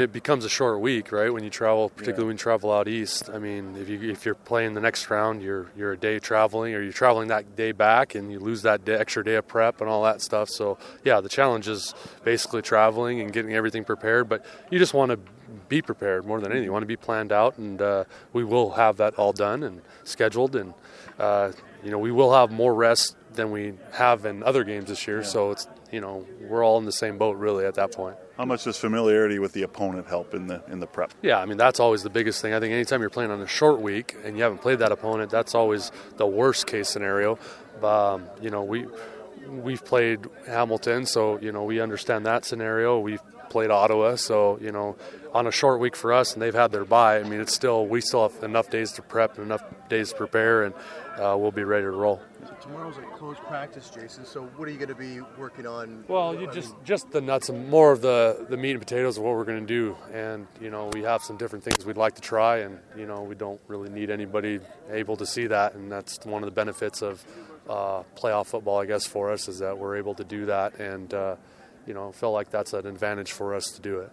It becomes a short week, right? When you travel, particularly yeah. when you travel out east. I mean, if you if you're playing the next round, you're you're a day traveling, or you're traveling that day back, and you lose that day, extra day of prep and all that stuff. So yeah, the challenge is basically traveling and getting everything prepared. But you just want to be prepared more than anything. You want to be planned out, and uh, we will have that all done and scheduled, and uh, you know we will have more rest than we have in other games this year. Yeah. So it's you know we're all in the same boat really at that point. How much does familiarity with the opponent help in the in the prep? Yeah, I mean that's always the biggest thing. I think anytime you're playing on a short week and you haven't played that opponent, that's always the worst case scenario. Um, you know we we've played Hamilton, so you know we understand that scenario. We've played Ottawa, so you know on a short week for us, and they've had their bye. I mean it's still we still have enough days to prep and enough days to prepare, and uh, we'll be ready to roll tomorrow's like closed practice, Jason. So what are you going to be working on? Well, you just just the nuts and more of the the meat and potatoes of what we're going to do. And you know, we have some different things we'd like to try, and you know, we don't really need anybody able to see that, and that's one of the benefits of uh, playoff football, I guess, for us is that we're able to do that, and uh, you know, felt like that's an advantage for us to do it.